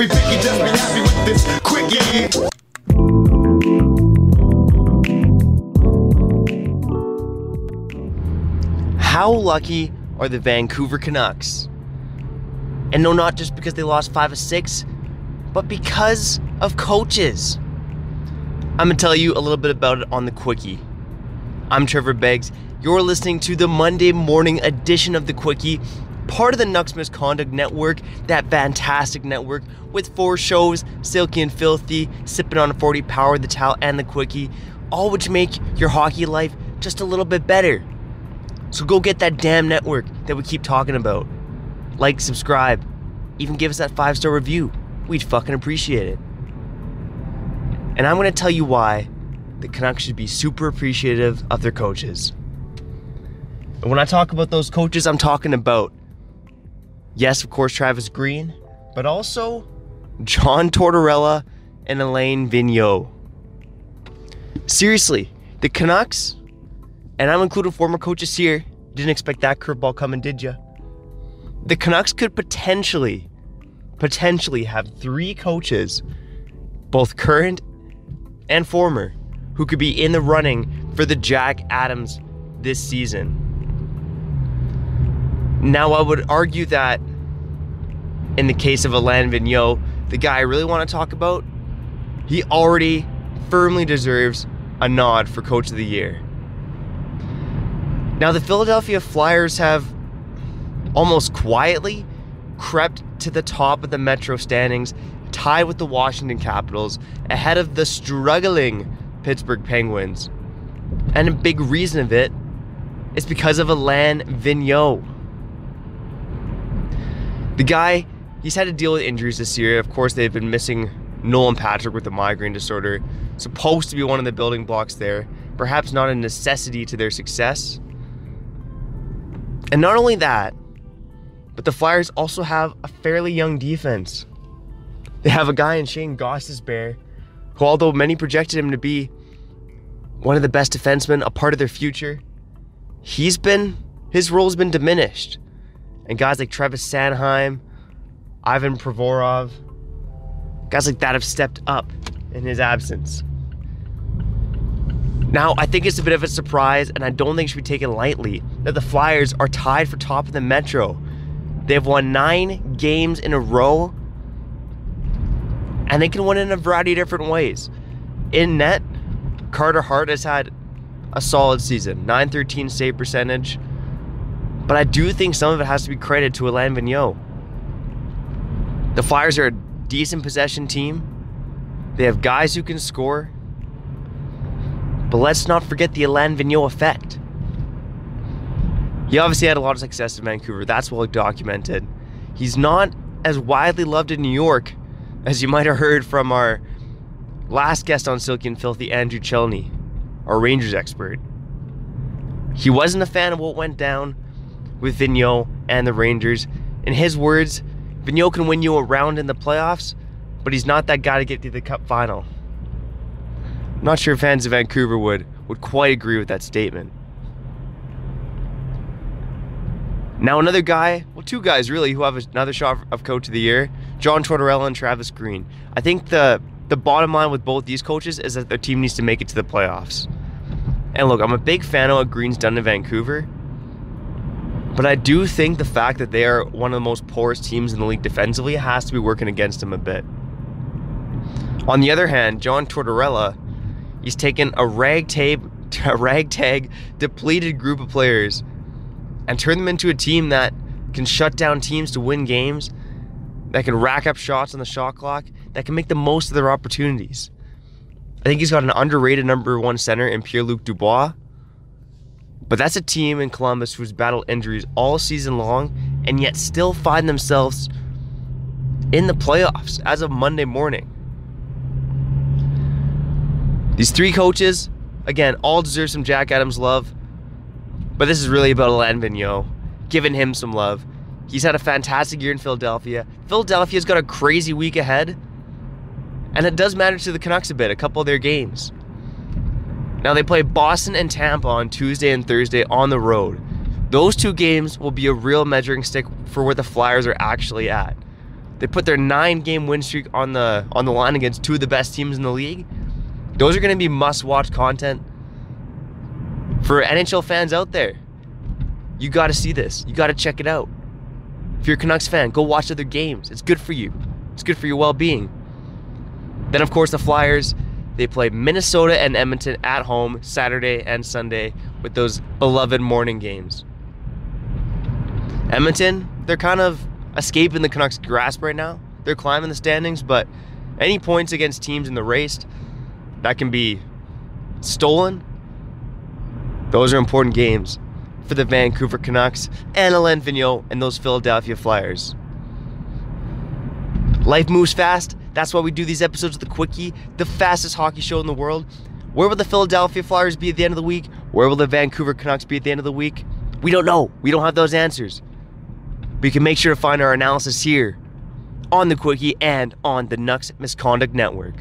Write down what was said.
be picky, just be happy with this quick, yeah. How lucky are the Vancouver Canucks? And no, not just because they lost 5 of 6, but because of coaches. I'm to tell you a little bit about it on the Quickie. I'm Trevor Beggs. You're listening to the Monday morning edition of the Quickie, part of the Nucks Misconduct Network, that fantastic network with four shows Silky and Filthy, Sipping on a 40 Power, The Towel, and the Quickie, all which make your hockey life just a little bit better. So go get that damn network that we keep talking about. Like, subscribe, even give us that five star review. We'd fucking appreciate it. And I'm gonna tell you why the Canucks should be super appreciative of their coaches. And when I talk about those coaches, I'm talking about, yes, of course, Travis Green, but also John Tortorella and Alain Vigneault. Seriously, the Canucks and I'm including former coaches here. Didn't expect that curveball coming, did you? The Canucks could potentially, potentially have three coaches, both current and former, who could be in the running for the Jack Adams this season. Now, I would argue that in the case of Alain Vigneault, the guy I really want to talk about, he already firmly deserves a nod for Coach of the Year. Now, the Philadelphia Flyers have almost quietly crept to the top of the Metro standings, tied with the Washington Capitals, ahead of the struggling Pittsburgh Penguins. And a big reason of it is because of Alain Vigneault. The guy, he's had to deal with injuries this year. Of course, they've been missing Nolan Patrick with the migraine disorder, supposed to be one of the building blocks there, perhaps not a necessity to their success. And not only that, but the Flyers also have a fairly young defense. They have a guy in Shane Gostisbehere, who, although many projected him to be one of the best defensemen, a part of their future, he's been his role's been diminished. And guys like Travis Sanheim, Ivan Provorov, guys like that have stepped up in his absence. Now, I think it's a bit of a surprise, and I don't think it should be taken lightly, that the Flyers are tied for top of the Metro. They've won nine games in a row, and they can win in a variety of different ways. In net, Carter Hart has had a solid season, 913 save percentage, but I do think some of it has to be credited to Alain Vigneault. The Flyers are a decent possession team. They have guys who can score. But let's not forget the Alain Vigneault effect. He obviously had a lot of success in Vancouver. That's well documented. He's not as widely loved in New York as you might have heard from our last guest on Silky and Filthy, Andrew Chelney, our Rangers expert. He wasn't a fan of what went down with Vigneault and the Rangers. In his words, Vigneault can win you a round in the playoffs, but he's not that guy to get to the cup final. I'm Not sure fans of Vancouver would would quite agree with that statement. Now another guy, well two guys really who have another shot of coach of the year, John Tortorella and Travis Green. I think the the bottom line with both these coaches is that their team needs to make it to the playoffs. And look, I'm a big fan of what Green's done in Vancouver. But I do think the fact that they are one of the most porous teams in the league defensively has to be working against them a bit. On the other hand, John Tortorella, he's taken a ragtag, a ragtag, depleted group of players and turned them into a team that can shut down teams to win games, that can rack up shots on the shot clock, that can make the most of their opportunities. I think he's got an underrated number one center in Pierre Luc Dubois. But that's a team in Columbus who's battled injuries all season long and yet still find themselves in the playoffs as of Monday morning. These three coaches, again, all deserve some Jack Adams love. But this is really about Alain Vigneault, giving him some love. He's had a fantastic year in Philadelphia. Philadelphia's got a crazy week ahead. And it does matter to the Canucks a bit, a couple of their games. Now they play Boston and Tampa on Tuesday and Thursday on the road. Those two games will be a real measuring stick for where the Flyers are actually at. They put their nine-game win streak on the on the line against two of the best teams in the league. Those are going to be must-watch content for NHL fans out there. You got to see this. You got to check it out. If you're a Canucks fan, go watch other games. It's good for you. It's good for your well-being. Then, of course, the Flyers. They play Minnesota and Edmonton at home Saturday and Sunday with those beloved morning games. Edmonton, they're kind of escaping the Canucks' grasp right now. They're climbing the standings, but any points against teams in the race that can be stolen, those are important games for the Vancouver Canucks and Alain Vigneault and those Philadelphia Flyers. Life moves fast. That's why we do these episodes of the Quickie, the fastest hockey show in the world. Where will the Philadelphia Flyers be at the end of the week? Where will the Vancouver Canucks be at the end of the week? We don't know. We don't have those answers. But you can make sure to find our analysis here on the Quickie and on the Nucks Misconduct Network.